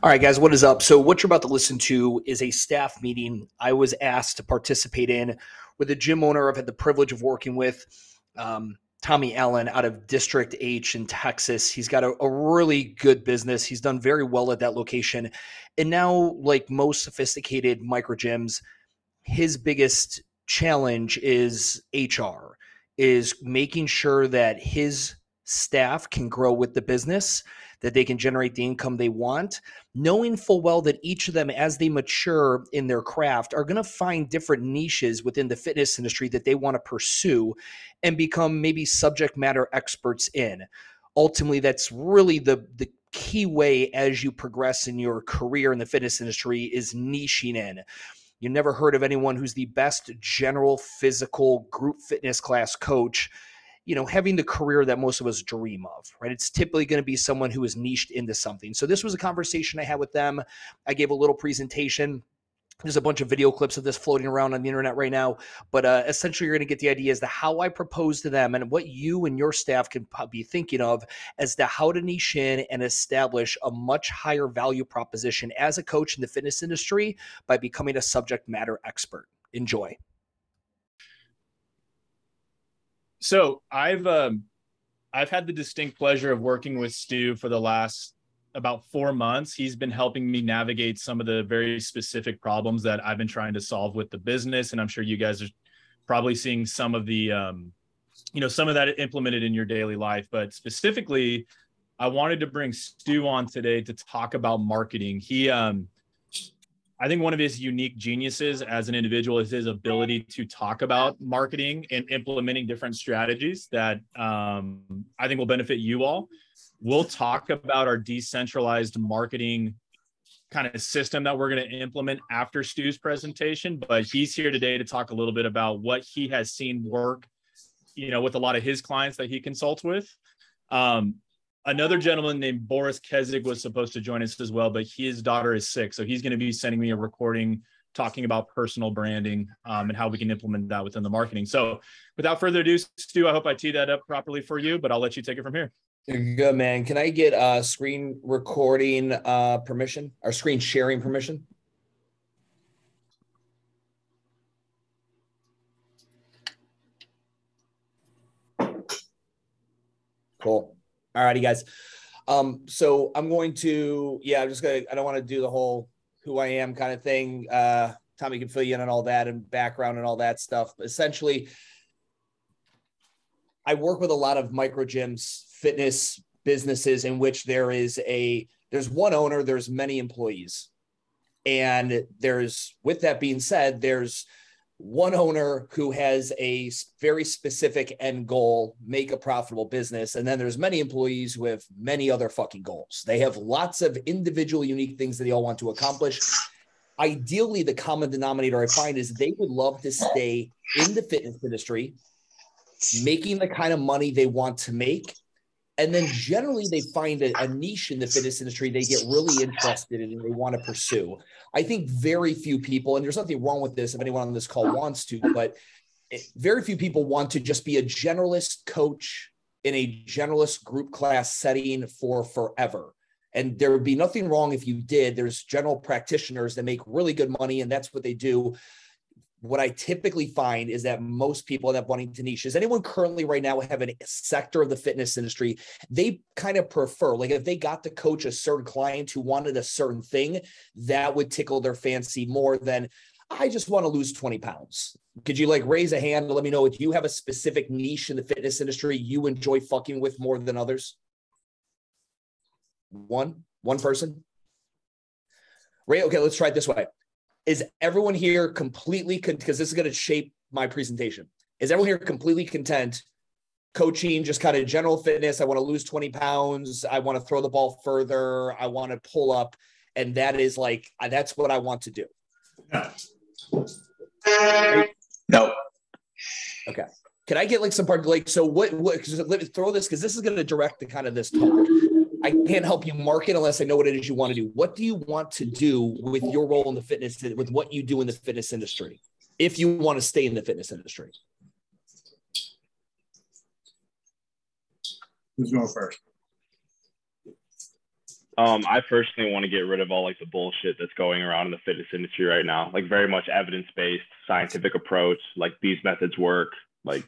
All right, guys, what is up? So, what you're about to listen to is a staff meeting I was asked to participate in with a gym owner I've had the privilege of working with, um, Tommy Allen out of District H in Texas. He's got a, a really good business. He's done very well at that location. And now, like most sophisticated micro gyms, his biggest challenge is HR, is making sure that his staff can grow with the business that they can generate the income they want, knowing full well that each of them, as they mature in their craft, are going to find different niches within the fitness industry that they want to pursue and become maybe subject matter experts in. Ultimately, that's really the, the key way as you progress in your career in the fitness industry is niching in. You never heard of anyone who's the best general physical group fitness class coach you know, having the career that most of us dream of, right? It's typically going to be someone who is niched into something. So this was a conversation I had with them. I gave a little presentation. There's a bunch of video clips of this floating around on the internet right now, but uh, essentially, you're going to get the idea as to how I propose to them and what you and your staff can be thinking of as to how to niche in and establish a much higher value proposition as a coach in the fitness industry by becoming a subject matter expert. Enjoy. So I've um, I've had the distinct pleasure of working with Stu for the last about four months. He's been helping me navigate some of the very specific problems that I've been trying to solve with the business, and I'm sure you guys are probably seeing some of the um, you know some of that implemented in your daily life. But specifically, I wanted to bring Stu on today to talk about marketing. He um, I think one of his unique geniuses as an individual is his ability to talk about marketing and implementing different strategies that um, I think will benefit you all. We'll talk about our decentralized marketing kind of system that we're going to implement after Stu's presentation, but he's here today to talk a little bit about what he has seen work, you know, with a lot of his clients that he consults with. Um, another gentleman named Boris Kesig was supposed to join us as well, but his daughter is sick. So he's going to be sending me a recording talking about personal branding um, and how we can implement that within the marketing. So without further ado, Stu, I hope I tee that up properly for you, but I'll let you take it from here. Good, man. Can I get uh, screen recording uh, permission or screen sharing permission? Cool. All righty, guys. Um, so I'm going to, yeah, I'm just gonna, I don't want to do the whole who I am kind of thing. Uh, Tommy can fill you in on all that and background and all that stuff. But essentially, I work with a lot of micro gyms, fitness businesses in which there is a, there's one owner, there's many employees. And there's, with that being said, there's one owner who has a very specific end goal make a profitable business and then there's many employees who have many other fucking goals. They have lots of individual unique things that they all want to accomplish. Ideally the common denominator i find is they would love to stay in the fitness industry making the kind of money they want to make and then generally they find a, a, niche in the fitness industry they get really interested in and they want to pursue. I think very few people, and there's nothing wrong with this if anyone on this call wants to, but very few people want to just be a generalist coach in a generalist group class setting for forever. And there would be nothing wrong if you did. There's general practitioners that make really good money, and that's what they do what I typically find is that most people end up wanting to niche. Does anyone currently right now have a sector of the fitness industry they kind of prefer? Like if they got to coach a certain client who wanted a certain thing, that would tickle their fancy more than I just want to lose 20 pounds. Could you like raise a hand and let me know if you have a specific niche in the fitness industry you enjoy fucking with more than others? One, one person. Ray, okay, let's try it this way is everyone here completely because this is going to shape my presentation. Is everyone here completely content? Coaching just kind of general fitness. I want to lose 20 pounds. I want to throw the ball further. I want to pull up. And that is like that's what i want to do. No. Okay. Can i get like some part like so what what let me throw this because this is going to direct the kind of this talk I can't help you market unless I know what it is you want to do. What do you want to do with your role in the fitness, with what you do in the fitness industry, if you want to stay in the fitness industry? Who's going first? Um, I personally want to get rid of all like the bullshit that's going around in the fitness industry right now. Like very much evidence based, scientific approach. Like these methods work. Like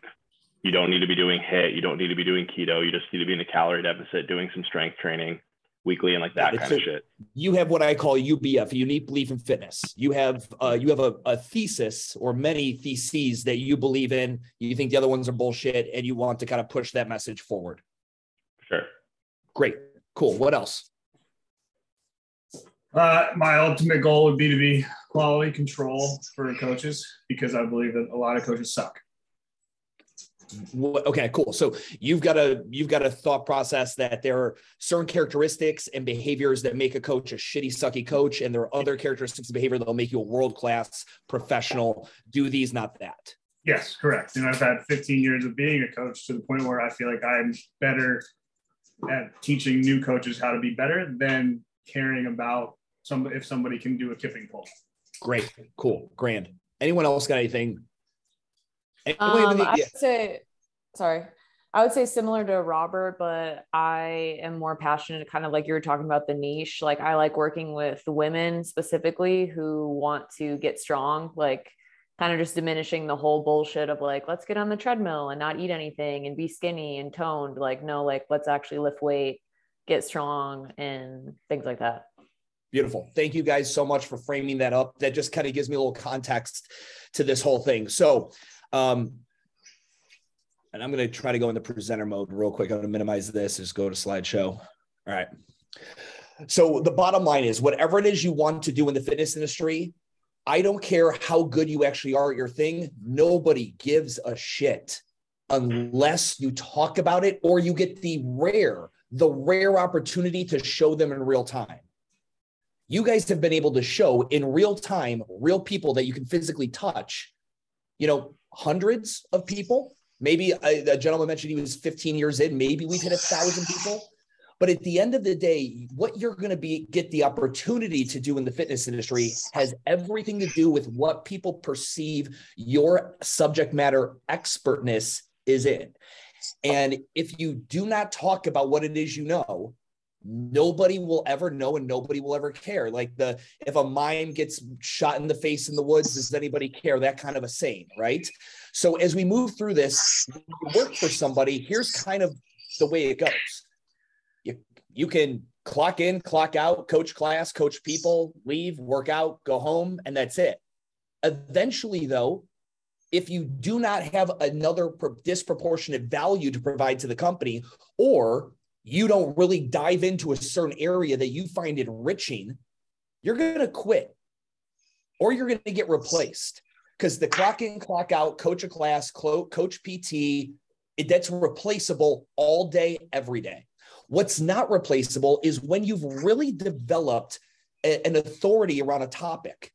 you don't need to be doing HIIT, you don't need to be doing keto. You just need to be in a calorie deficit, doing some strength training weekly and like that kind of shit. You have what I call UBF, unique belief in fitness. You have uh, you have a, a thesis or many theses that you believe in. You think the other ones are bullshit, and you want to kind of push that message forward. Sure. Great. Cool. What else? Uh, my ultimate goal would be to be quality control for coaches because I believe that a lot of coaches suck. Okay, cool. So you've got a you've got a thought process that there are certain characteristics and behaviors that make a coach a shitty, sucky coach, and there are other characteristics of behavior that'll make you a world class professional. Do these, not that. Yes, correct. And I've had 15 years of being a coach to the point where I feel like I'm better at teaching new coaches how to be better than caring about some if somebody can do a kipping pull. Great, cool, grand. Anyone else got anything? Um, I would say, sorry, I would say similar to Robert, but I am more passionate, kind of like you were talking about the niche. Like I like working with women specifically who want to get strong, like kind of just diminishing the whole bullshit of like, let's get on the treadmill and not eat anything and be skinny and toned. Like, no, like let's actually lift weight, get strong, and things like that. Beautiful. Thank you guys so much for framing that up. That just kind of gives me a little context to this whole thing. So, um, and I'm going to try to go into presenter mode real quick. I'm going to minimize this. Just go to slideshow. All right. So the bottom line is whatever it is you want to do in the fitness industry, I don't care how good you actually are at your thing. Nobody gives a shit unless you talk about it or you get the rare, the rare opportunity to show them in real time you guys have been able to show in real time, real people that you can physically touch, you know, hundreds of people. Maybe a, gentleman mentioned he was 15 years in. Maybe we've hit a thousand people. But at the end of the day, what you're going to be get the opportunity to do in the fitness industry has everything to do with what people perceive your subject matter expertness is in. And if you do not talk about what it is you know, nobody will ever know and nobody will ever care. Like the if a mime gets shot in the face in the woods does anybody care? That kind of a saying right? So as we move through this work for somebody here's kind of the way it goes. You you can clock in clock out coach class coach people leave work out go home and that's it. Eventually though if you do not have another disproportionate value to provide to the company or you don't really dive into a certain area that you find enriching, you're going to quit. Or you're going to get replaced. Because the clock in, clock out, coach a class, coach PT, it, that's replaceable all day, every day. What's not replaceable is when you've really developed a, an authority around a topic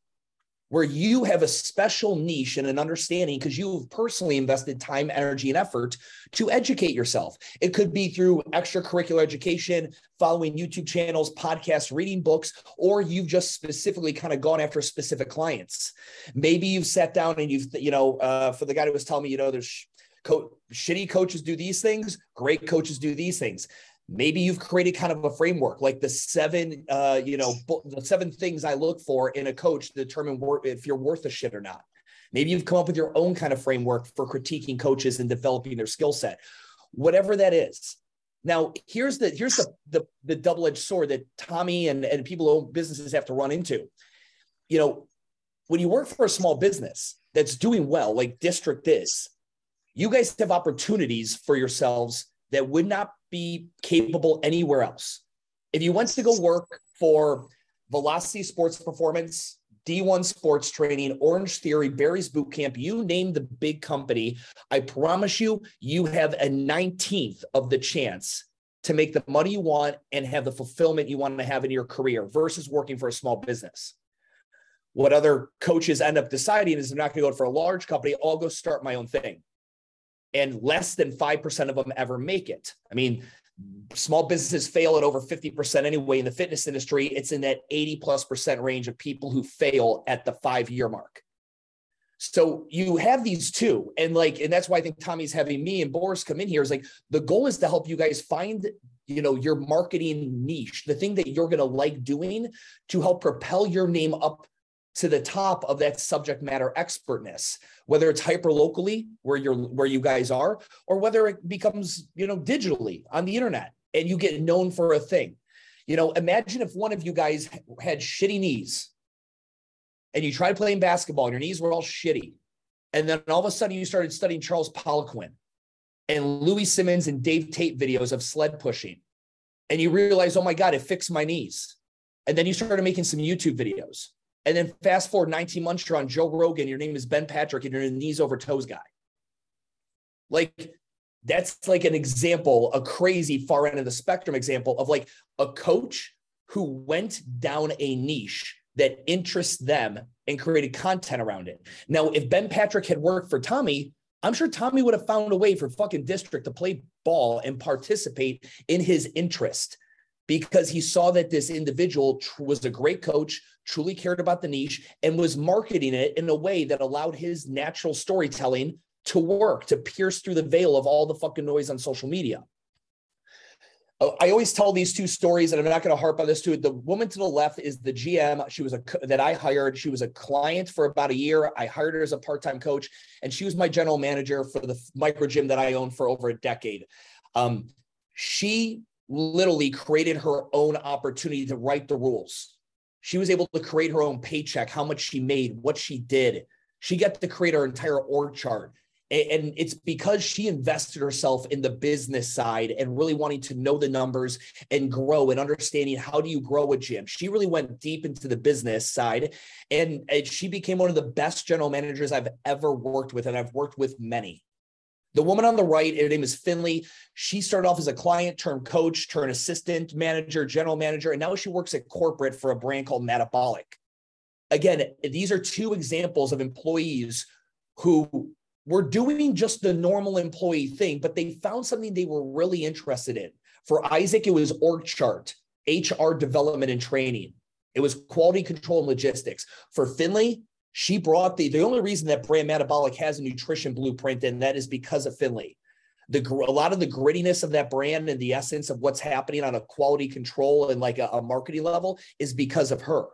where you have a special niche and an understanding because you've personally invested time, energy, and effort to educate yourself. It could be through extracurricular education, following YouTube channels, podcasts, reading books, or you've just specifically kind of gone after specific clients. Maybe you've sat down and you've, you know, uh, for the guy who was telling me, you know, there's co- shitty coaches do these things, great coaches do these things maybe you've created kind of a framework like the seven uh, you know the seven things i look for in a coach to determine if you're worth a shit or not. Maybe you've come up with your own kind of framework for critiquing coaches and developing their skill set. Whatever that is. Now here's the here's the the, the double-edged sword that tommy and, and people who own businesses have to run into. You know when you work for a small business that's doing well like district is you guys have opportunities for yourselves that would not be capable anywhere else. If you went to go work for Velocity Sports Performance, D1 Sports Training, Orange Theory, Barry's Boot Camp, you name the big company, I promise you, you have a 19th of the chance to make the money you want and have the fulfillment you want to have in your career versus working for a small business. What other coaches end up deciding is they're not going to go for a large company. I'll go start my own thing and less than 5% of them ever make it. I mean, small businesses fail at over 50% anyway in the fitness industry. It's in that 80 plus percent range of people who fail at the five year mark. So you have these two, and like, and that's why I think Tommy's having me and Boris come in here. Is like the goal is to help you guys find you know your marketing niche the thing that you're going to like doing to help propel your name up to the top of that subject matter expertness whether it's hyper locally where you're where you guys are or whether it becomes you know digitally on the internet and you get known for a thing. You know imagine if one of you guys had shitty knees and you tried playing basketball and your knees were all shitty and then all of a sudden you started studying charles poliquin and louis simmons and dave tate videos of sled pushing and you realize oh my god it fixed my knees. And then you started making some youtube videos and then fast forward 19 months, you're on Joe Rogan, your name is Ben Patrick, and you're a knees over toes guy. Like, that's like an example, a crazy far end of the spectrum example of like a coach who went down a niche that interests them and created content around it. Now, if Ben Patrick had worked for Tommy, I'm sure Tommy would have found a way for fucking district to play ball and participate in his interest because he saw that this individual was a great coach, truly cared about the niche, and was marketing it in a way that allowed his natural storytelling to work, to pierce through the veil of all the fucking noise on social media. Oh, I always tell these two stories, and I'm not going to harp on this too. The woman to the left is the GM. She was a that I hired. She was a client for about a year. I hired her as a part-time coach, and she was my general manager for the micro gym that I owned for over a decade. Um, she literally created her own opportunity to write the rules. She was able to create her own paycheck, how much she made, what she did. She got to create her entire org chart. And it's because she invested herself in the business side and really wanting to know the numbers and grow and understanding how do you grow a gym. She really went deep into the business side and she became one of the best general managers I've ever worked with. And I've worked with many. The woman on the right, her name is Finley. She started off as a client turned coach, turned assistant manager, general manager, and now she works at corporate for a brand called Metabolic. Again, these are two examples of employees who were doing just the normal employee thing, but they found something they were really interested in. For Isaac, it was org chart, HR development and training. It was quality control and logistics. For Finley, she brought the the only reason that brand metabolic has a nutrition blueprint and that is because of finley. The a lot of the grittiness of that brand and the essence of what's happening on a quality control and like a, a marketing level is because of her.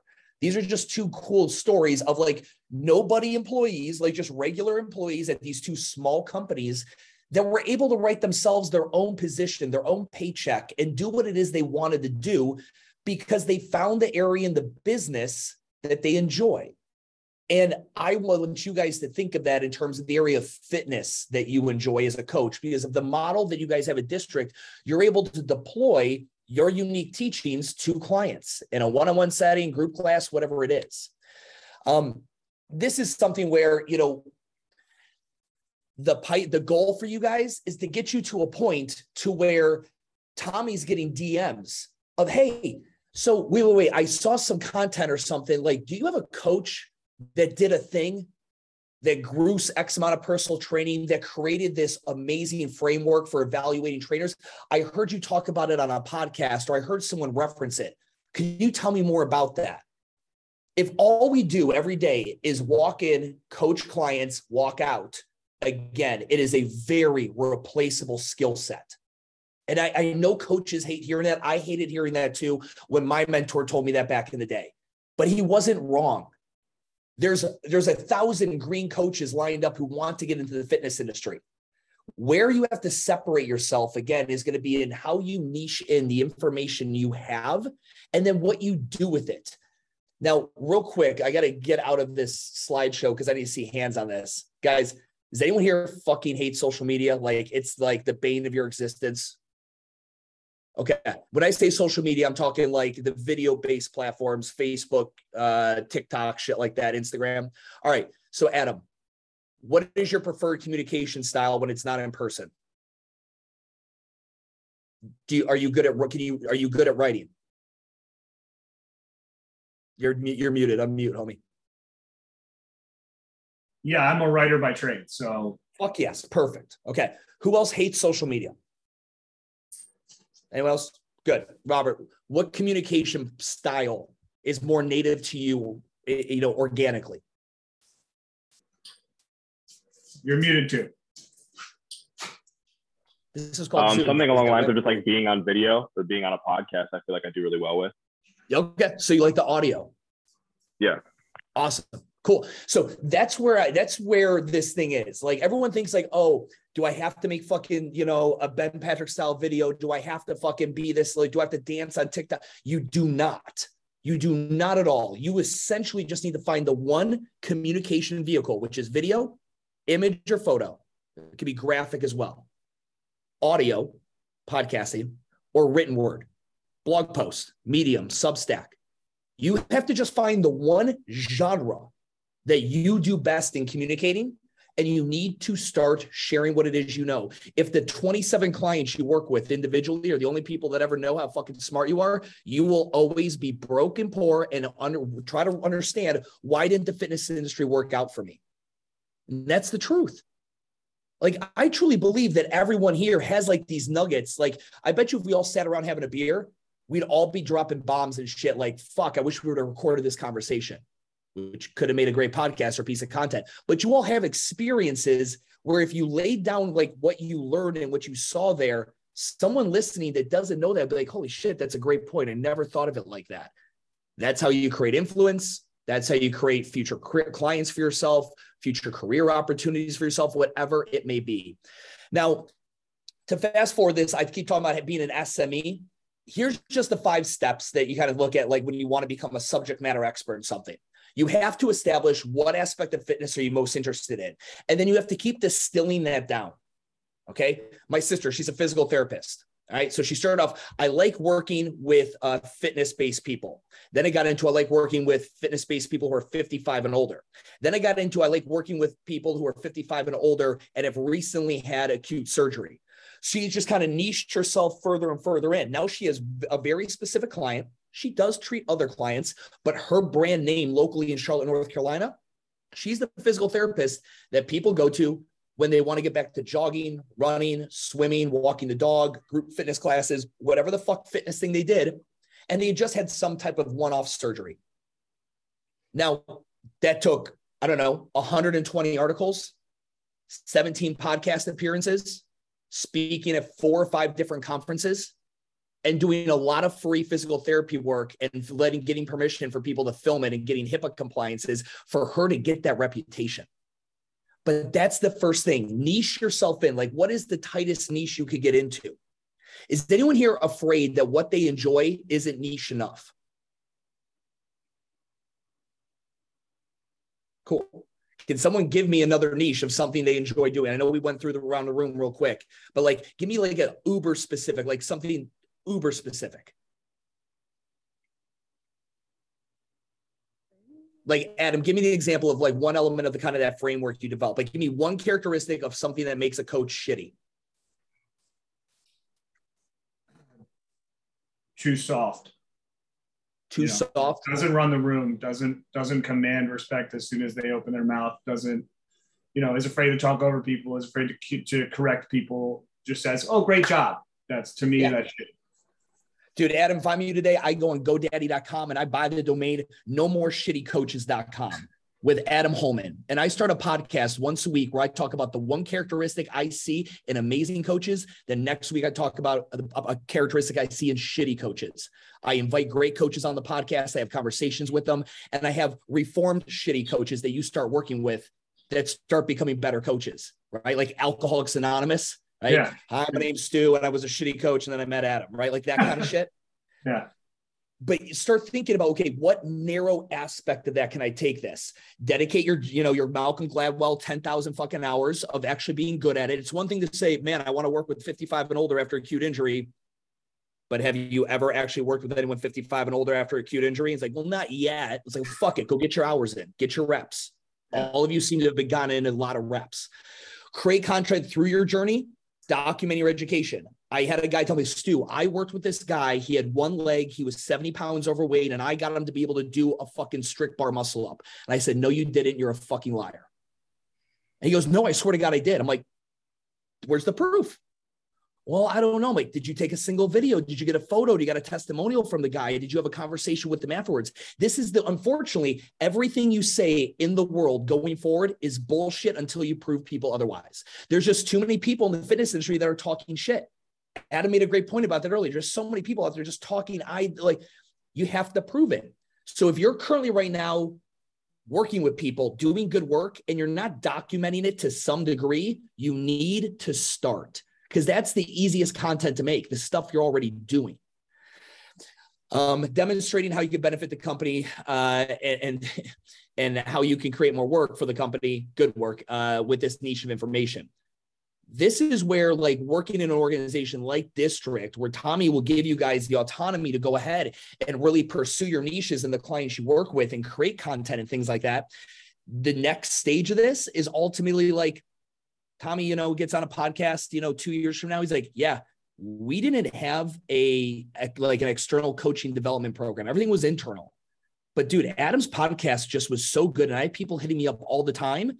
These are just two cool stories of like nobody employees like just regular employees at these two small companies that were able to write themselves their own position their own paycheck and do what it is they wanted to do because they found the area in the business that they enjoy and I want you guys to think of that in terms of the area of fitness that you enjoy as a coach, because of the model that you guys have a district, you're able to deploy your unique teachings to clients in a one-on-one setting, group class, whatever it is. Um, this is something where you know the the goal for you guys is to get you to a point to where Tommy's getting DMs of, hey, so wait, wait, wait, I saw some content or something. Like, do you have a coach that did a thing that grew X amount of personal training, that created this amazing framework for evaluating trainers. I heard you talk about it on a podcast, or I heard someone reference it. Can you tell me more about that? If all we do every day is walk in, coach clients, walk out, again, it is a very replaceable skill set. And I, I know coaches hate hearing that. I hated hearing that too when my mentor told me that back in the day. But he wasn't wrong there's there's a thousand green coaches lined up who want to get into the fitness industry. Where you have to separate yourself again is going to be in how you niche in the information you have and then what you do with it. Now real quick i got to get out of this slideshow because i need to see hands on this. Guys does anyone here fucking hate social media? Like it's like the bane of your existence Okay. When I say social media, I'm talking like the video based platforms, Facebook, uh, TikTok, shit like that, Instagram. All right. So, Adam, what is your preferred communication style when it's not in person? Do you, are you good at can you are you good at writing? You're you're muted. I'm mute, homie. Yeah, I'm a writer by trade. So fuck yes, perfect. Okay. Who else hates social media? Anyone else? Good. Robert, what communication style is more native to you, you know, organically? You're muted too. This is called um, something along the lines of just like being on video or being on a podcast. I feel like I do really well with. Okay, so you like the audio? Yeah. Awesome. Cool. So that's where I, that's where this thing is. Like everyone thinks like, oh, do I have to make fucking, you know, a Ben Patrick style video? Do I have to fucking be this? Like, do I have to dance on TikTok? You do not. You do not at all. You essentially just need to find the one communication vehicle, which is video, image, or photo. It could be graphic as well. Audio, podcasting, or written word, blog post, medium, substack. You have to just find the one genre that you do best in communicating and you need to start sharing what it is you know. If the 27 clients you work with individually are the only people that ever know how fucking smart you are, you will always be broke and poor and under, try to understand why didn't the fitness industry work out for me? And that's the truth. Like I truly believe that everyone here has like these nuggets. Like I bet you if we all sat around having a beer, we'd all be dropping bombs and shit like fuck, I wish we would have recorded this conversation which could have made a great podcast or piece of content. But you all have experiences where if you laid down like what you learned and what you saw there, someone listening that doesn't know that be like, holy shit, that's a great point. I never thought of it like that. That's how you create influence. That's how you create future clients for yourself, future career opportunities for yourself, whatever it may be. Now, to fast forward this, I keep talking about being an SME. Here's just the five steps that you kind of look at, like when you want to become a subject matter expert in something. You have to establish what aspect of fitness are you most interested in. And then you have to keep distilling that down. Okay. My sister, she's a physical therapist. All right. So she started off, I like working with uh, fitness based people. Then I got into, I like working with fitness based people who are 55 and older. Then I got into, I like working with people who are 55 and older and have recently had acute surgery. She just kind of niched herself further and further in. Now she has a very specific client she does treat other clients, but her brand name locally in Charlotte, North Carolina, she's the physical therapist that people go to when they want to get back to jogging, running, swimming, walking the dog, group fitness classes, whatever the fuck fitness thing they did. And they just had some type of one off surgery. Now, that took, I don't know, 120 articles, 17 podcast appearances, speaking at four or five different conferences and doing a lot of free physical therapy work and letting getting permission for people to film it and getting HIPAA compliances for her to get that reputation. But that's the first thing. Niche yourself in. Like, what is the tightest niche you could get into? Is anyone here afraid that what they enjoy isn't niche enough? Cool. Can someone give me another niche of something they enjoy doing? I know we went through the around the room real quick, but like give me like a uber specific, like something uber specific. Like Adam, give me the example of like one element of the kind of that framework you develop. Like give me one characteristic of something that makes a coach shitty. Too soft. Too you know, soft. Doesn't run the room. Doesn't doesn't command respect as soon as they open their mouth. Doesn't you know is afraid to talk over people. Is afraid to to correct people. Just says, "Oh, great job." That's to me yeah. that shit. Dude, Adam, if I'm you today, I go on GoDaddy.com and I buy the domain no more shitty coaches.com with Adam Holman. And I start a podcast once a week where I talk about the one characteristic I see in amazing coaches. Then next week, I talk about a, a, characteristic I see in shitty coaches. I invite great coaches on the podcast. I have conversations with them. And I have reformed shitty coaches that you start working with that start becoming better coaches, right? Like Alcoholics Anonymous right? Yeah. Hi, my name's Stu, and I was a shitty coach, and then I met Adam, right? Like that kind of shit. Yeah. But you start thinking about okay, what narrow aspect of that can I take this? Dedicate your, you know, your Malcolm Gladwell 10,000 fucking hours of actually being good at it. It's one thing to say, man, I want to work with 55 and older after acute injury. But have you ever actually worked with anyone 55 and older after acute injury? It's like, well, not yet. It's like, fuck it, go get your hours in, get your reps. All of you seem to have been gotten in a lot of reps. Create content through your journey document your education. I had a guy tell me, Stu, I worked with this guy. He had one leg, he was 70 pounds overweight, and I got him to be able to do a fucking strict bar muscle up. And I said, No, you didn't. You're a fucking liar. And he goes, No, I swear to God, I did. I'm like, Where's the proof? Well, I don't know. Mike. did you take a single video? Did you get a photo? Did you got a testimonial from the guy? Did you have a conversation with them afterwards? This is the unfortunately, everything you say in the world going forward is bullshit until you prove people otherwise. There's just too many people in the fitness industry that are talking shit. Adam made a great point about that earlier. There's so many people out there just talking. I like you have to prove it. So if you're currently right now working with people, doing good work, and you're not documenting it to some degree, you need to start because that's the easiest content to make, the stuff you're already doing. Um, demonstrating how you can benefit the company uh, and, and, how you can create more work for the company, good work uh, with this niche of information. This is where, like, working in an organization like District, where Tommy will give you guys the autonomy to go ahead and really pursue your niches and the clients you work with and create content and things like that. The next stage of this is ultimately like Tommy, you know, gets on a podcast, you know, two years from now, he's like, yeah, we didn't have a, like an external coaching development program. Everything was internal. But dude, Adam's podcast just was so good. And I had people hitting me up all the time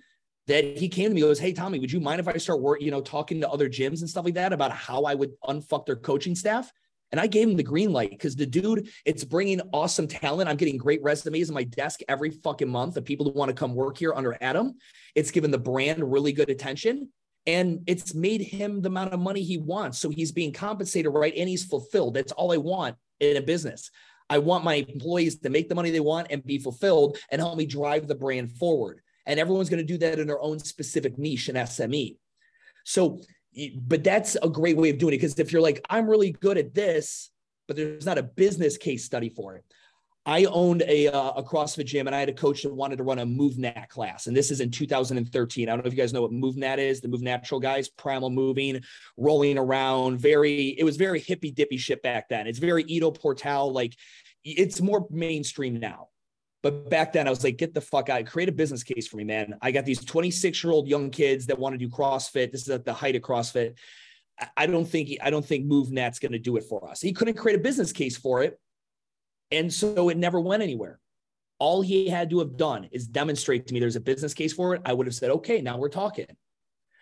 that he came to me goes, Hey, Tommy, would you mind if I start work, you know, talking to other gyms and stuff like that about how I would unfuck their coaching staff? And I gave him the green light because the dude, it's bringing awesome talent. I'm getting great resumes on my desk every fucking month of people who want to come work here under Adam. It's given the brand really good attention and it's made him the amount of money he wants. So he's being compensated right and he's fulfilled. That's all I want in a business. I want my employees to make the money they want and be fulfilled and help me drive the brand forward. And everyone's going to do that in their own specific niche and SME. So but that's a great way of doing it because if you're like i'm really good at this but there's not a business case study for it. I owned a, uh, a crossfit gym and i had a coach that wanted to run a MovNat class and this is in 2013 i don't know if you guys know what MovNat is the move natural guys primal moving rolling around very it was very hippy dippy shit back then. It's very Ido Portal like it's more mainstream now but back then, I was like, get the fuck out, create a business case for me, man. I got these 26 year old young kids that want to do CrossFit. This is at the height of CrossFit. I don't think I don't think MovNat's going to do it for us. He couldn't create a business case for it, and so it never went anywhere. All he had to have done is demonstrate to me there's a business case for it. I would have said, okay, now we're talking.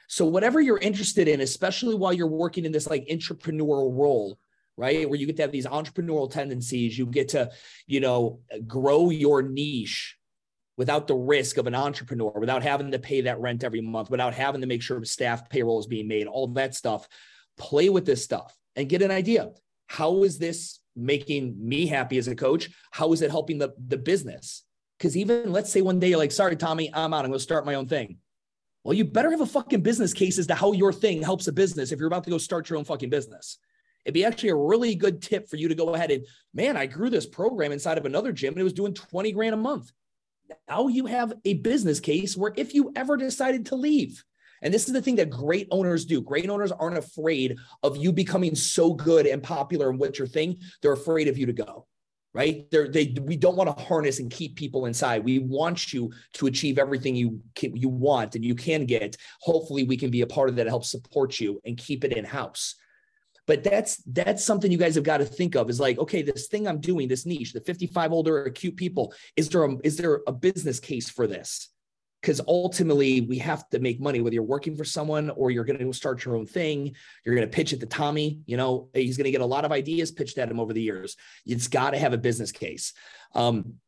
So whatever you're interested in, especially while you're working in this like entrepreneurial role, right? Where you get to have these entrepreneurial tendencies, you get to, you know, grow your niche without the risk of an entrepreneur, without having to pay that rent every month, without having to make sure staff payroll is being made, all that stuff. Play with this stuff and get an idea. How is this making me happy as a coach? How is it helping the, the business? Because even let's say one day you're like, sorry, Tommy, I'm out. I'm going to start my own thing. Well, you better have a fucking business case as to how your thing helps a business if you're about to go start your own fucking business it'd be actually a really good tip for you to go ahead and, man, I grew this program inside of another gym and it was doing 20 grand a month. Now you have a business case where if you ever decided to leave, and this is the thing that great owners do. Great owners aren't afraid of you becoming so good and popular in what your thing. They're afraid of you to go, right? They're, they we don't want to harness and keep people inside. We want you to achieve everything you can, you want and you can get. Hopefully, we can be a part of that help support you and keep it in house but that's that's something you guys have got to think of is like okay this thing i'm doing this niche the 55 older acute people is there a, is there a business case for this? Because ultimately we have to make money whether you're working for someone or you're going to start your own thing you're going to pitch it to tommy you know he's going to get a lot of ideas pitched at him over the years. It's got to have a business case. Um,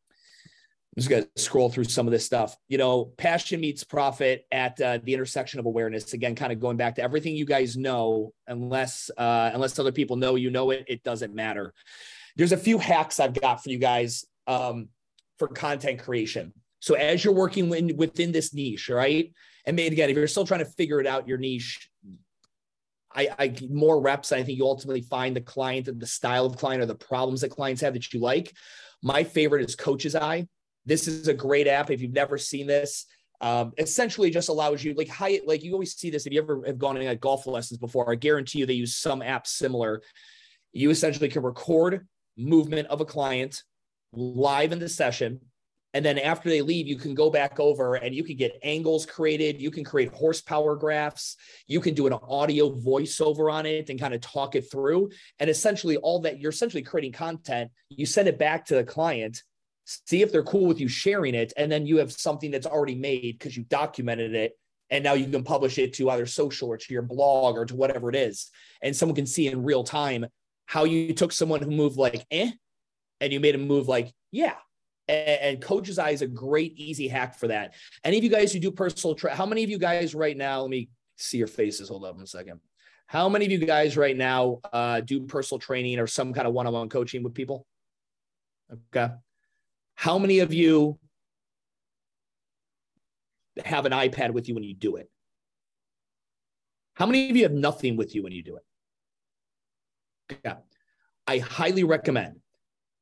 I'm just going to scroll through some of this stuff. You know, passion meets profit at uh, the intersection of awareness. Again, kind of going back to everything you guys know, unless uh, unless other people know you know it, it doesn't matter. There's a few hacks I've got for you guys um, for content creation. So as you're working in, within this niche, right? And maybe again, if you're still trying to figure it out, your niche, I, I more reps. I think you ultimately find the client and the style of client or the problems that clients have that you like. My favorite is Coach's Eye this is a great app. If you've never seen this, um, essentially just allows you like high, like you always see this. If you ever have gone in like golf lessons before, I guarantee you they use some apps similar. You essentially can record movement of a client live in the session. And then after they leave, you can go back over and you can get angles created. You can create horsepower graphs. You can do an audio voiceover on it and kind of talk it through. And essentially, all that you're essentially creating content, you send it back to the client see if they're cool with you sharing it and then you have something that's already made because you documented it And now you can publish it to either social or to your blog or to whatever it is. And someone can see in real time how you took someone who moved like, eh, and you made them move like, yeah. And, and Coach's Eye is a great, easy hack for that. Any of you guys who do personal, tra- how many of you guys right now, let me see your faces. Hold up a second. How many of you guys right now uh, do personal training or some kind of one on one coaching with people? Okay. How many of you have an iPad with you when you do it? How many of you have nothing with you when you do it? Yeah. I highly recommend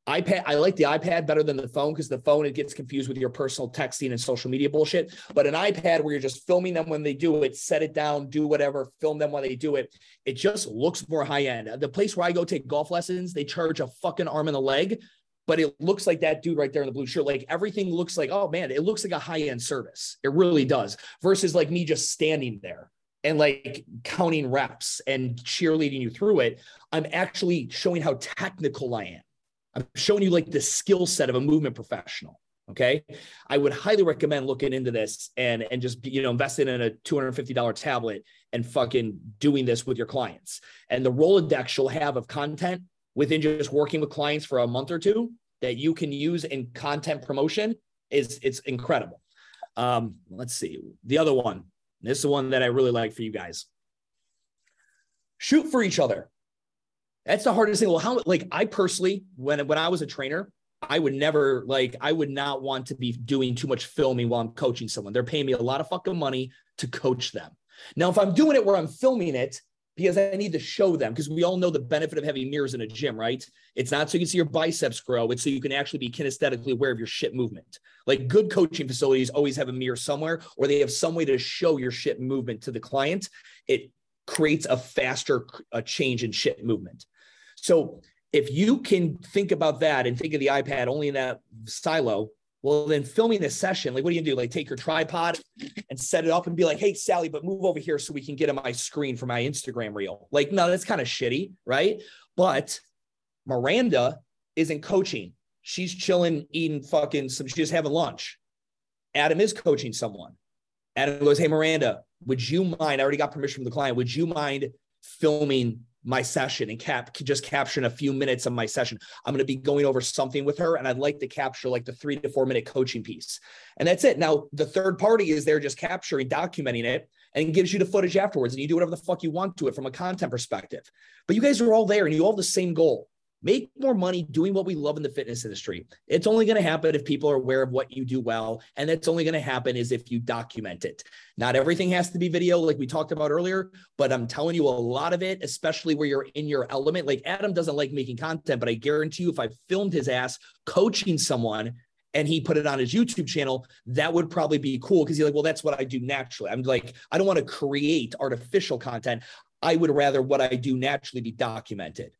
iPad. I like the iPad better than the phone because the phone it gets confused with your personal texting and social media bullshit. But an iPad where you're just filming them when they do it, set it down, do whatever, film them while they do it. It just looks more high end. The place where I go take golf lessons, they charge a fucking arm and a leg, but it looks like that dude right there in the blue shirt. Like everything looks like, oh man, it looks like a high end service. It really does. Versus like me just standing there and like counting reps and cheerleading you through it. I'm actually showing how technical I am. I'm showing you like the skill set of a movement professional. Okay. I would highly recommend looking into this and, and just, you know, investing in a $250 tablet and fucking doing this with your clients. And the Rolodex you'll have of content within just working with clients for a month or two that you can use in content promotion is it's incredible. Um, let's see. The other one, this is the one that I really like for you guys. Shoot for each other. That's the hardest thing. Well, how like I personally, when when I was a trainer, I would never like I would not want to be doing too much filming while I'm coaching someone. They're paying me a lot of fucking money to coach them. Now, if I'm doing it where I'm filming it because I need to show them, because we all know the benefit of having mirrors in a gym, right? It's not so you can see your biceps grow, it's so you can actually be kinesthetically aware of your shit movement. Like good coaching facilities always have a mirror somewhere, or they have some way to show your shit movement to the client. It creates a faster a change in shit movement. So if you can think about that and think of the iPad only in that silo, well, then filming this session, like what do you do? Like take your tripod and set it up and be like, hey, Sally, but move over here so we can get on my screen for my Instagram reel. Like, no, that's kind of shitty, right? But Miranda isn't coaching. She's chilling, eating fucking some, she's having lunch. Adam is coaching someone. Adam goes, Hey, Miranda, would you mind? I already got permission from the client. Would you mind filming my session and cap just capturing a few minutes of my session. I'm going to be going over something with her and I'd like to capture like the 3 to 4 minute coaching piece. And that's it. Now the third party is there just capturing, documenting it and gives you the footage afterwards and you do whatever the fuck you want to it from a content perspective. But you guys are all there and you all have the same goal make more money doing what we love in the fitness industry. It's only going to happen if people are aware of what you do well. And that's only going to happen is if you document it. Not everything has to be video, like we talked about earlier, but I'm telling you a lot of it, especially where you're in your element. Like Adam doesn't like making content, but I guarantee you, if I filmed his ass coaching someone, and he put it on his YouTube channel, that would probably be cool because he's like, well, that's what I do naturally. I'm like, I don't want to create artificial content. I would rather what I do naturally be documented.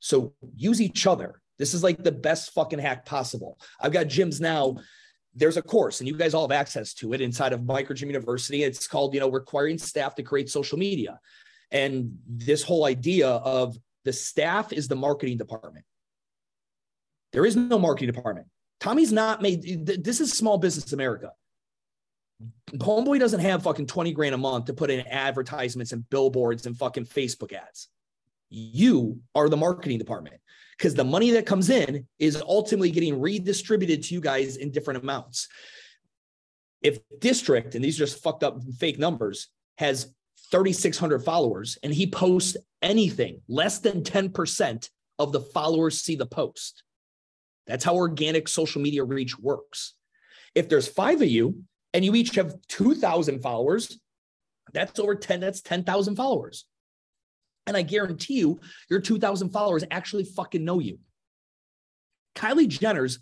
So use each other. This is like the best fucking hack possible. I've got gyms now. There's a course, and you guys all have access to it inside of Microgym University. It's called, you know, requiring staff to create social media. And this whole idea of the staff is the marketing department. There is no marketing department. Tommy's not made. This is small business America. Homeboy doesn't have fucking 20 grand a month to put in advertisements and billboards and fucking Facebook ads you are the marketing department because the money that comes in is ultimately getting redistributed to you guys in different amounts. If district, and these are just fucked up fake numbers, has 3,600 followers and he posts anything, less than 10% of the followers see the post. That's how organic social media reach works. If there's five of you and you each have 2,000 followers, that's over 10, that's 10,000 followers. And I guarantee you, your 2,000 followers actually fucking know you. Kylie Jenner's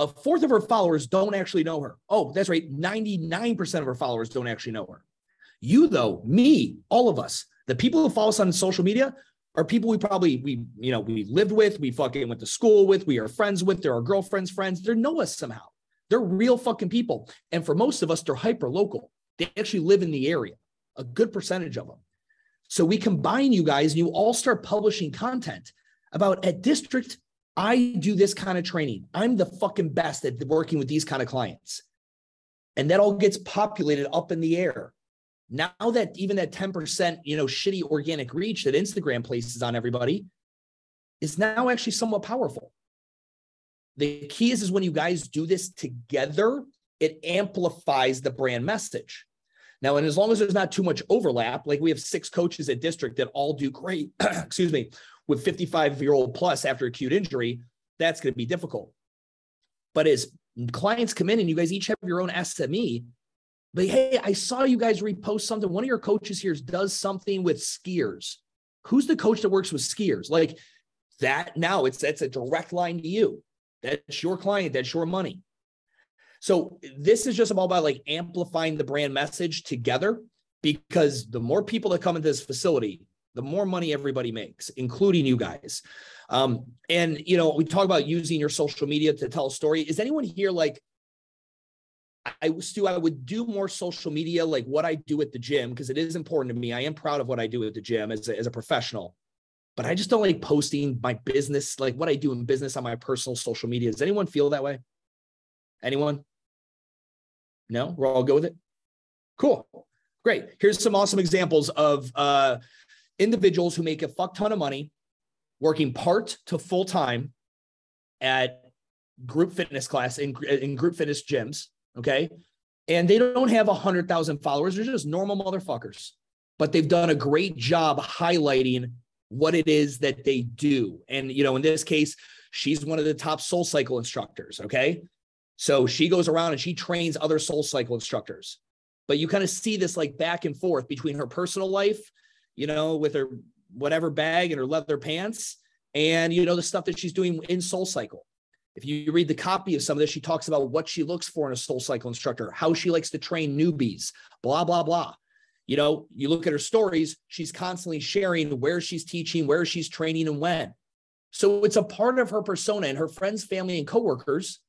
a fourth of her followers don't actually know her. Oh, that's right. 99% of her followers don't actually know her. You, though, me, all of us, the people who follow us on social media are people we probably we you know we lived with, we fucking went to school with, we are friends with, they're our girlfriends' friends. They know us somehow. They're real fucking people. And for most of us, they're hyper local. They actually live in the area, a good percentage of them. So we combine you guys and you all start publishing content about at district, I do this kind of training. I'm the fucking best at working with these kind of clients. And that all gets populated up in the air. now that even that 10%, you know, shitty organic reach that Instagram places on everybody is now actually somewhat powerful. The key is, is when you guys do this together, it amplifies the brand message. Now, and as long as there's not too much overlap, like we have six coaches at district that all do great, excuse me, with 55 year old plus after acute injury, that's going to be difficult. But as clients come in and you guys each have your own SME, but hey, I saw you guys repost something. One of your coaches here does something with skiers. Who's the coach that works with skiers? Like that now it's that's a direct line to you. That's your client, that's your money. So this is just all about like amplifying the brand message together because the more people that come into this facility, the more money everybody makes, including you guys. Um, and you know, we talk about using your social media to tell a story. Is anyone here like I Stu, I would do more social media like what I do at the gym because it is important to me. I am proud of what I do at the gym as a, as a professional, but I just don't like posting my business, like what I do in business on my personal social media. Does anyone feel that way? Anyone? No, we're all good with it. Cool, great. Here's some awesome examples of uh, individuals who make a fuck ton of money working part to full time at group fitness class in, in group fitness gyms Okay. And they don't have a hundred thousand followers. They're just normal motherfuckers, but they've done a great job highlighting what it is that they do. And, you know, in this case, she's one of the top SoulCycle instructors. Okay. So she goes around and she trains other SoulCycle instructors. But you kind of see this like back and forth between her personal life, you know, with her whatever bag and her leather pants, and you know, the stuff that she's doing in SoulCycle. If you read the copy of some of this, she talks about what she looks for in a SoulCycle instructor, how she likes to train newbies, blah, blah, blah. You know, you look at her stories, she's constantly sharing where she's teaching, where she's training, and when. So it's a part of her persona and her friends, family, and coworkers,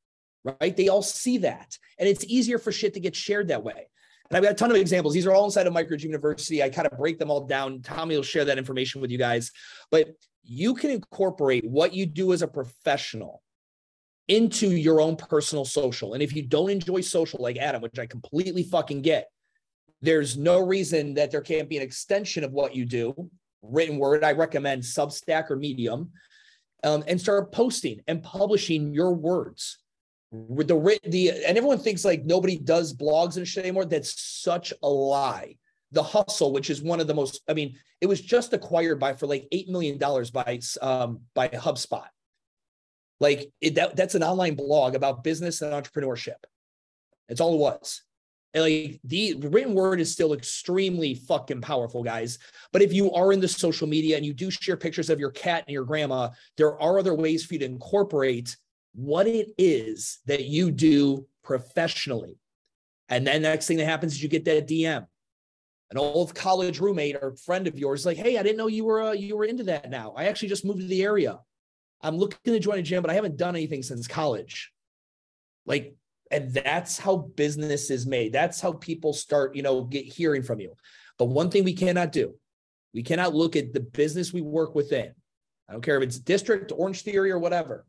right? They all see that. And it's easier for shit to get shared that way. And I've got a ton of examples. These are all inside of Micro University. I kind of break them all down. Tommy will share that information with you guys. But you can incorporate what you do as a professional into your own personal social. And if you don't enjoy social like Adam, which I completely fucking get, there's no reason that there can't be an extension of what you do. Written word, I recommend Substack or Medium, um, and start posting and publishing your words. With the the and everyone thinks like nobody does blogs and shit anymore. That's such a lie. The Hustle, which is one of the most, I mean, it was just acquired by for like eight million dollars by um, by HubSpot. Like it, that, that's an online blog about business and entrepreneurship. That's all it was. And like the written word is still extremely fucking powerful, guys. But if you are in the social media and you do share pictures of your cat and your grandma, there are other ways for you to incorporate what it is that you do professionally. And then next thing that happens is you get that DM. An old college roommate or friend of yours, like, hey, I didn't know you were uh, you were into that now. I actually just moved to the area. I'm looking to join a gym, but I haven't done anything since college. Like, and that's how business is made. That's how people start, you know, get hearing from you. But one thing we cannot do, we cannot look at the business we work within. I don't care if it's district, Orangetheory, or whatever,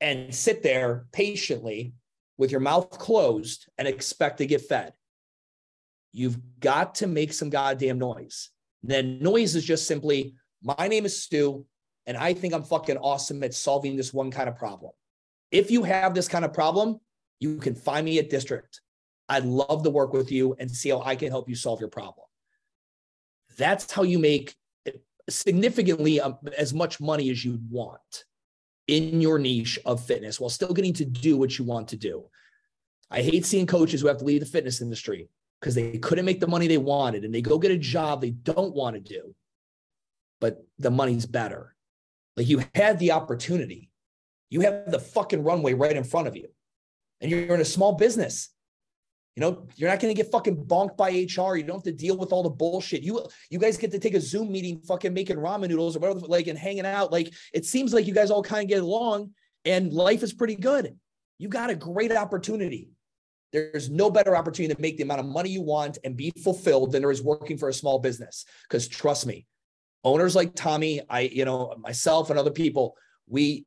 and sit there patiently with your mouth closed and expect to get fed. You've got to make some goddamn noise. then noise is just simply, my name is Stu. And I think I'm fucking awesome at solving this one kind of problem. If you have this kind of problem, you can find me at district. I'd love to work with you and see how I can help you solve your problem. That's how you make significantly um, as much money as you want in your niche of fitness while still getting to do what you want to do. I hate seeing coaches who have to leave the fitness industry because they couldn't make the money they wanted and they go get a job they don't want to do, but the money's better. Like you had the opportunity. You have the fucking runway right in front of you. And you're in a small business. You know, you're not going to get fucking bonked by HR. You don't have to deal with all the bullshit. You you guys get to take a Zoom meeting, fucking making ramen noodles or whatever, like and hanging out. Like it seems like you guys all kind of get along, and life is pretty good. You got a great opportunity. There's no better opportunity to make the amount of money you want and be fulfilled than there is working for a small business. Because trust me, owners like Tommy, I, you know, myself and other people, we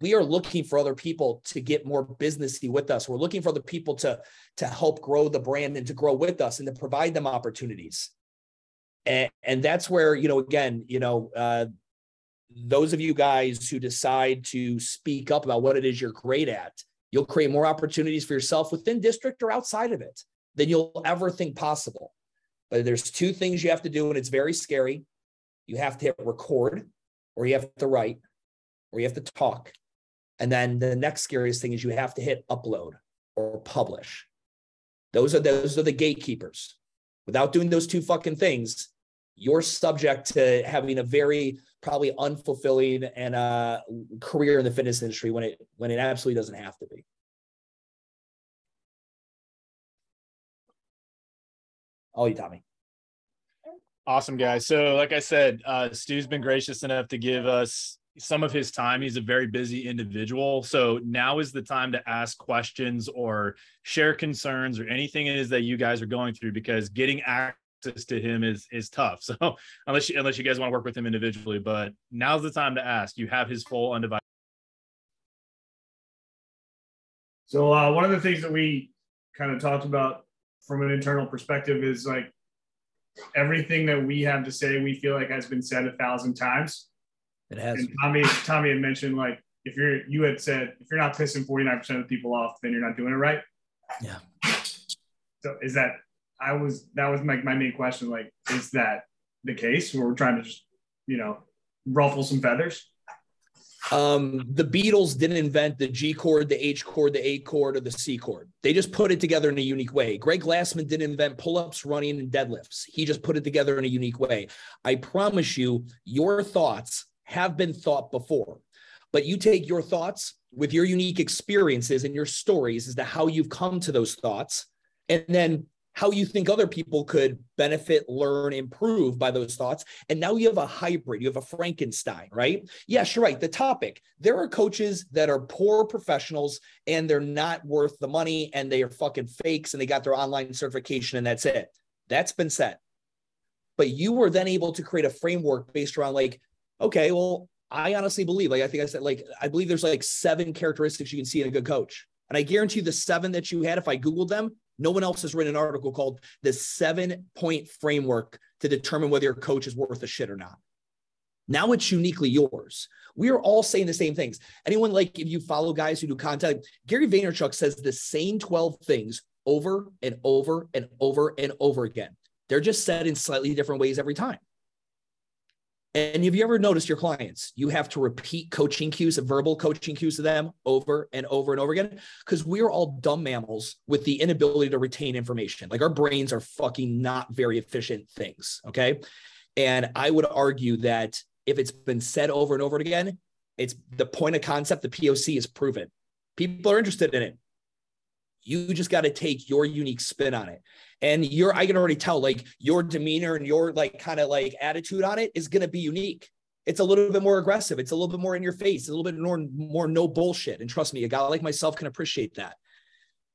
we are looking for other people to get more businessy with us. We're looking for other people to to help grow the brand and to grow with us and to provide them opportunities. And, and that's where you know again you know uh, those of you guys who decide to speak up about what it is you're great at, you'll create more opportunities for yourself within district or outside of it than you'll ever think possible. But there's two things you have to do, and it's very scary. You have to hit record, or you have to write, or you have to talk. And then the next scariest thing is you have to hit upload or publish. Those are those are the gatekeepers. Without doing those two fucking things, you're subject to having a very probably unfulfilling and uh career in the fitness industry when it when it absolutely doesn't have to be. All you, Tommy. Awesome, guys. So, like I said, uh, Stu's been gracious enough to give us some of his time. He's a very busy individual. So now is the time to ask questions or share concerns or anything it is that you guys are going through because getting access to him is is tough. So unless you unless you guys want to work with him individually, but now's the time to ask. You have his full undivided. So uh, one of the things that we kind of talked about from an internal perspective is like everything that we have to say we feel like has been said a thousand times it has. And Tommy, Tommy had mentioned like if you're you had said if you're not pissing 49% of the people off, then you're not doing it right. Yeah. So is that I was that was my, my main question. Like, is that the case where we're trying to just, you know, ruffle some feathers? Um, the Beatles didn't invent the G chord, the H chord, the A chord, or the C chord. They just put it together in a unique way. Greg Glassman didn't invent pull-ups, running, and deadlifts. He just put it together in a unique way. I promise you, your thoughts have been thought before. But you take your thoughts with your unique experiences and your stories as to how you've come to those thoughts, and then how you think other people could benefit, learn, improve by those thoughts. And now you have a hybrid, you have a Frankenstein, right? Yes, you're right. The topic there are coaches that are poor professionals and they're not worth the money and they are fucking fakes and they got their online certification and that's it. That's been said. But you were then able to create a framework based around like, okay, well, I honestly believe, like I think I said, like I believe there's like seven characteristics you can see in a good coach. And I guarantee you the seven that you had, if I Googled them, no one else has written an article called the seven point framework to determine whether your coach is worth a shit or not. Now it's uniquely yours. We are all saying the same things. Anyone like if you follow guys who do content, Gary Vaynerchuk says the same 12 things over and over and over and over again. They're just said in slightly different ways every time. And have you ever noticed your clients? You have to repeat coaching cues, verbal coaching cues to them over and over and over again because we're all dumb mammals with the inability to retain information. Like our brains are fucking not very efficient things. Okay. And I would argue that if it's been said over and over again, it's the point of concept, the POC is proven. People are interested in it. You just got to take your unique spin on it. And your, I can already tell, like your demeanor and your like kind of like attitude on it is going to be unique. It's a little bit more aggressive. It's a little bit more in your face, a little bit more, more no bullshit. And trust me, a guy like myself can appreciate that.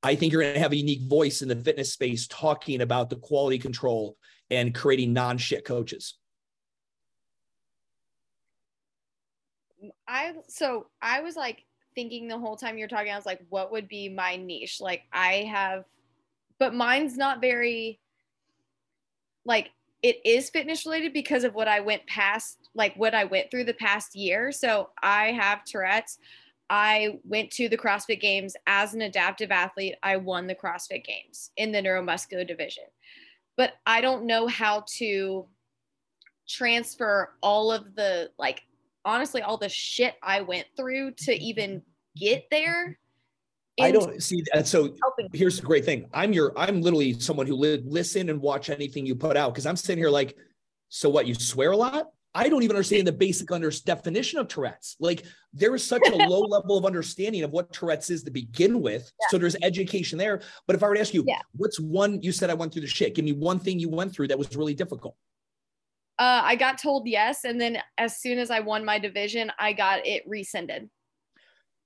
I think you're going to have a unique voice in the fitness space talking about the quality control and creating non shit coaches. I so I was like thinking the whole time you're talking, I was like, what would be my niche? Like I have, but mine's not very like it is fitness related because of what I went past, like what I went through the past year. So I have Tourette's. I went to the CrossFit Games as an adaptive athlete. I won the CrossFit Games in the neuromuscular division. But I don't know how to transfer all of the like honestly all the shit I went through to even get there. I don't see that. So here's the great thing. I'm your, I'm literally someone who li- listen and watch anything you put out. Cause I'm sitting here like, so what, you swear a lot? I don't even understand the basic under definition of Tourette's. Like there is such a low level of understanding of what Tourette's is to begin with. Yeah. So there's education there. But if I were to ask you, yeah. what's one, you said I went through the shit. Give me one thing you went through that was really difficult. Uh, I got told yes. And then as soon as I won my division, I got it rescinded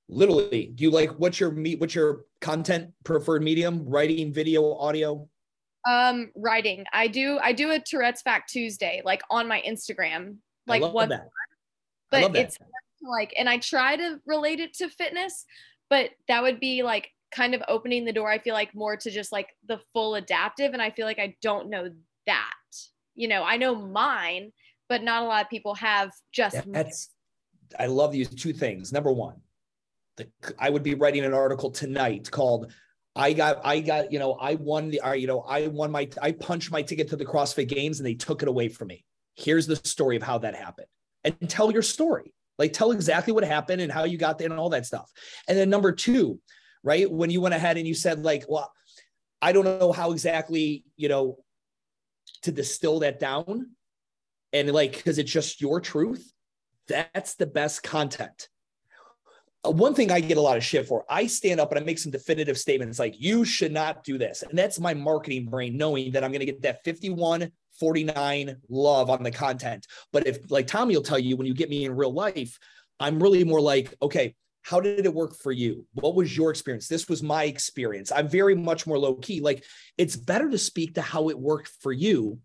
literally do you like what's your meet what's your content preferred medium writing video audio um writing i do i do a tourette's fact tuesday like on my instagram like what but it's like, and I try to relate it to fitness, but that would be like kind of opening the door. I feel like more to just like the full adaptive. And I feel like I don't know that. You know, I know mine, but not a lot of people have just. Yeah, that's. I love these two things. Number one, the, I would be writing an article tonight called I got, I got, you know, I won the, you know, I won my, I punched my ticket to the CrossFit Games and they took it away from me. Here's the story of how that happened, and tell your story. Like tell exactly what happened and how you got there and all that stuff. And then number two, right, when you went ahead and you said like, well, I don't know how exactly, you know, to distill that down, and like because it's just your truth. That's the best content uh, one thing I get a lot of shit for, I stand up and I make some definitive statements like, you should not do this. And that's my marketing brain knowing that I'm going to get that 51 49 love on the content. But if, like Tommy will tell you, when you get me in real life, I'm really more like, okay, how did it work for you? What was your experience? This was my experience. I'm very much more low key. Like, it's better to speak to how it worked for you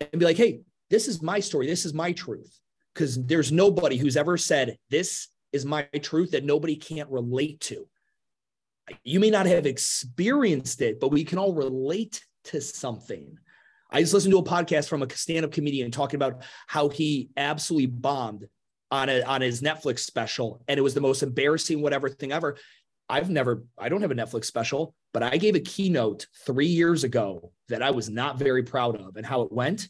and be like, hey, this is my story. This is my truth. Because there's nobody who's ever said, this is my truth that nobody can't relate to. You may not have experienced it, but we can all relate to something. I just listened to a podcast from a stand-up comedian talking about how he absolutely bombed on a, on his Netflix special, and it was the most embarrassing whatever thing ever. I've never, I don't have a Netflix special, but I gave a keynote three years ago that I was not very proud of and how it went.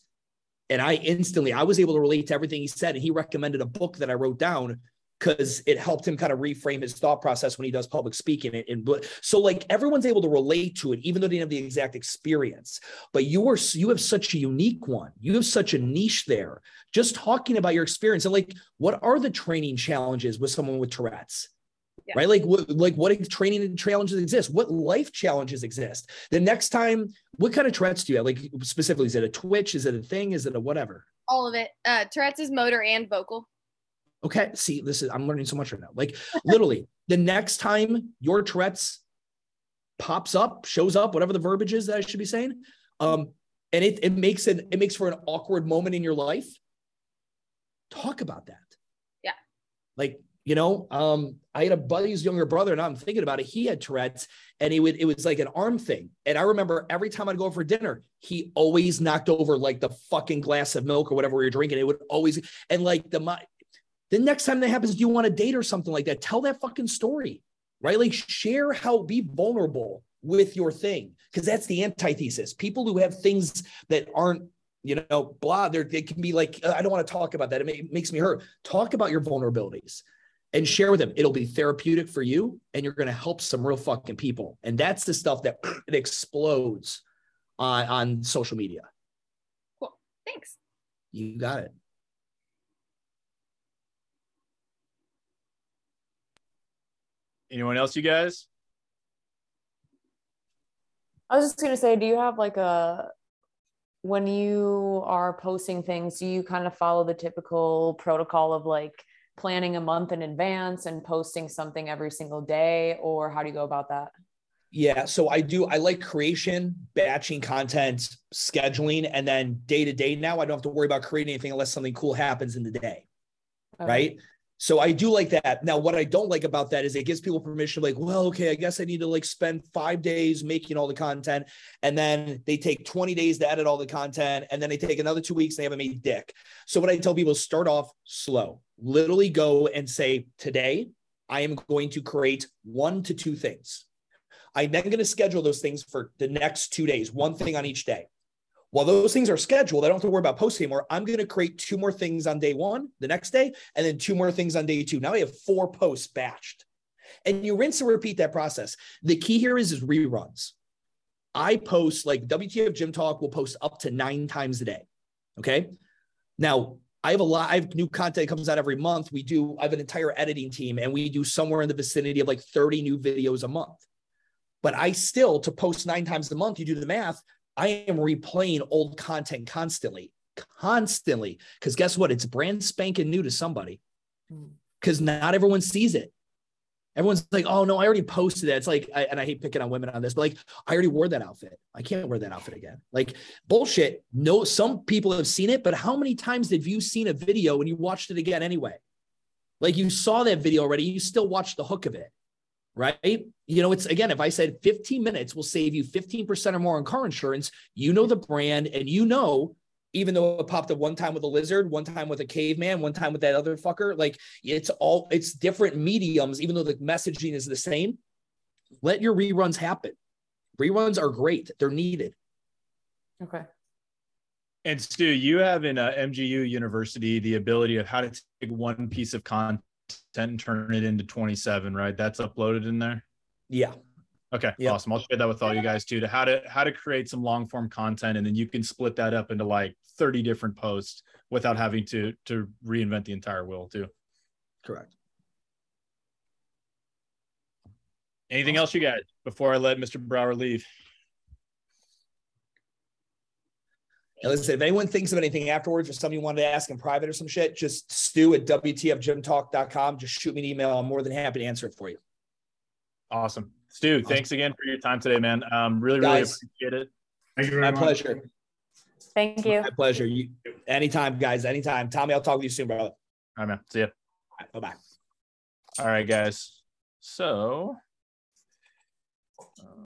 And I instantly, I was able to relate to everything he said. And he recommended a book that I wrote down because it helped him kind of reframe his thought process when he does public speaking. And, and so like everyone's able to relate to it, even though they didn't have the exact experience. But you are you have such a unique one. You have such a niche there. Just talking about your experience and like what are the training challenges with someone with Tourette's? Yeah. Right, like what, like what training challenges exist? What life challenges exist? The next time, what kind of Tourette's do you have? Like specifically, is it a twitch? Is it a thing? Is it a whatever? All of it. Uh, Tourette's is motor and vocal. Okay. See, this is, I'm learning so much right now. Like literally, the next time your Tourette's pops up, shows up, whatever the verbiage is that I should be saying, um, and it, it makes it, it makes for an awkward moment in your life. Talk about that. Yeah. Like, you know, um, I had a buddy's younger brother, and I'm thinking about it. He had Tourette's, and he would it was like an arm thing. And I remember every time I'd go for dinner, he always knocked over like the fucking glass of milk or whatever we were drinking. It would always and like the the next time that happens, do you want to date or something like that? Tell that fucking story, right? Like share how, be vulnerable with your thing, because that's the antithesis. People who have things that aren't, you know, blah, they're, they can be like, uh, I don't want to talk about that. It, may, it makes me hurt. Talk about your vulnerabilities and share with them. It'll be therapeutic for you and you're going to help some real fucking people. And that's the stuff that it explodes on, on social media. Cool. Thanks. You got it. Anyone else, you guys? I was just going to say, do you have like a, when you are posting things, do you kind of follow the typical protocol of like planning a month in advance and posting something every single day? Or how do you go about that? Yeah, so I do. I like creation, batching content, scheduling, and then day to day. Now I don't have to worry about creating anything unless something cool happens in the day. Okay. Right. So I do like that. Now, what I don't like about that is it gives people permission, like, well, okay, I guess I need to like spend five days making all the content. And then they take 20 days to edit all the content. And then they take another two weeks, and they haven't made dick. So what I tell people is start off slow, literally go and say, today I am going to create one to two things. I'm then going to schedule those things for the next two days, one thing on each day. While those things are scheduled, I don't have to worry about posting anymore. I'm going to create two more things on day one, the next day, and then two more things on day two. Now I have four posts batched. And you rinse and repeat that process. The key here is, is reruns. I post like WTF Gym Talk will post up to nine times a day. Okay. Now I have a lot, I have new content comes out every month. We do, I have an entire editing team and we do somewhere in the vicinity of like 30 new videos a month. But I still, to post nine times a month, you do the math, I am replaying old content constantly, constantly. Because guess what? It's brand spanking new to somebody. Because hmm. not everyone sees it. Everyone's like, oh no, I already posted that. It's like, I, and I hate picking on women on this, but like, I already wore that outfit. I can't wear that outfit again. Like, bullshit. No, some people have seen it, but how many times have you seen a video and you watched it again anyway? Like you saw that video already, you still watch the hook of it, right? You know, it's again, if I said 15 minutes will save you 15% or more on car insurance, you know the brand and you know, even though it popped up one time with a lizard, one time with a caveman, one time with that other fucker, like it's all it's different mediums, even though the messaging is the same. Let your reruns happen. Reruns are great, they're needed. Okay. And Stu, you have in uh, MGU University the ability of how to take one piece of content and turn it into 27, right? That's uploaded in there. Yeah. Okay. Yep. Awesome. I'll share that with all you guys too to how to how to create some long form content, and then you can split that up into like 30 different posts without having to to reinvent the entire wheel too. Correct. Anything else you guys before I let Mr. Brower leave? And listen, if anyone thinks of anything afterwards or something you wanted to ask in private or some shit, just stu at WTFGymTalk.com. Just shoot me an email. I'm more than happy to answer it for you. Awesome. Stu, awesome. thanks again for your time today, man. Um, really, really appreciate it. Thank you My much. My pleasure. Thank you. My pleasure. You anytime, guys. Anytime. Tommy, I'll talk with you soon, brother. All right, man. See ya. Right, bye bye. All right, guys. So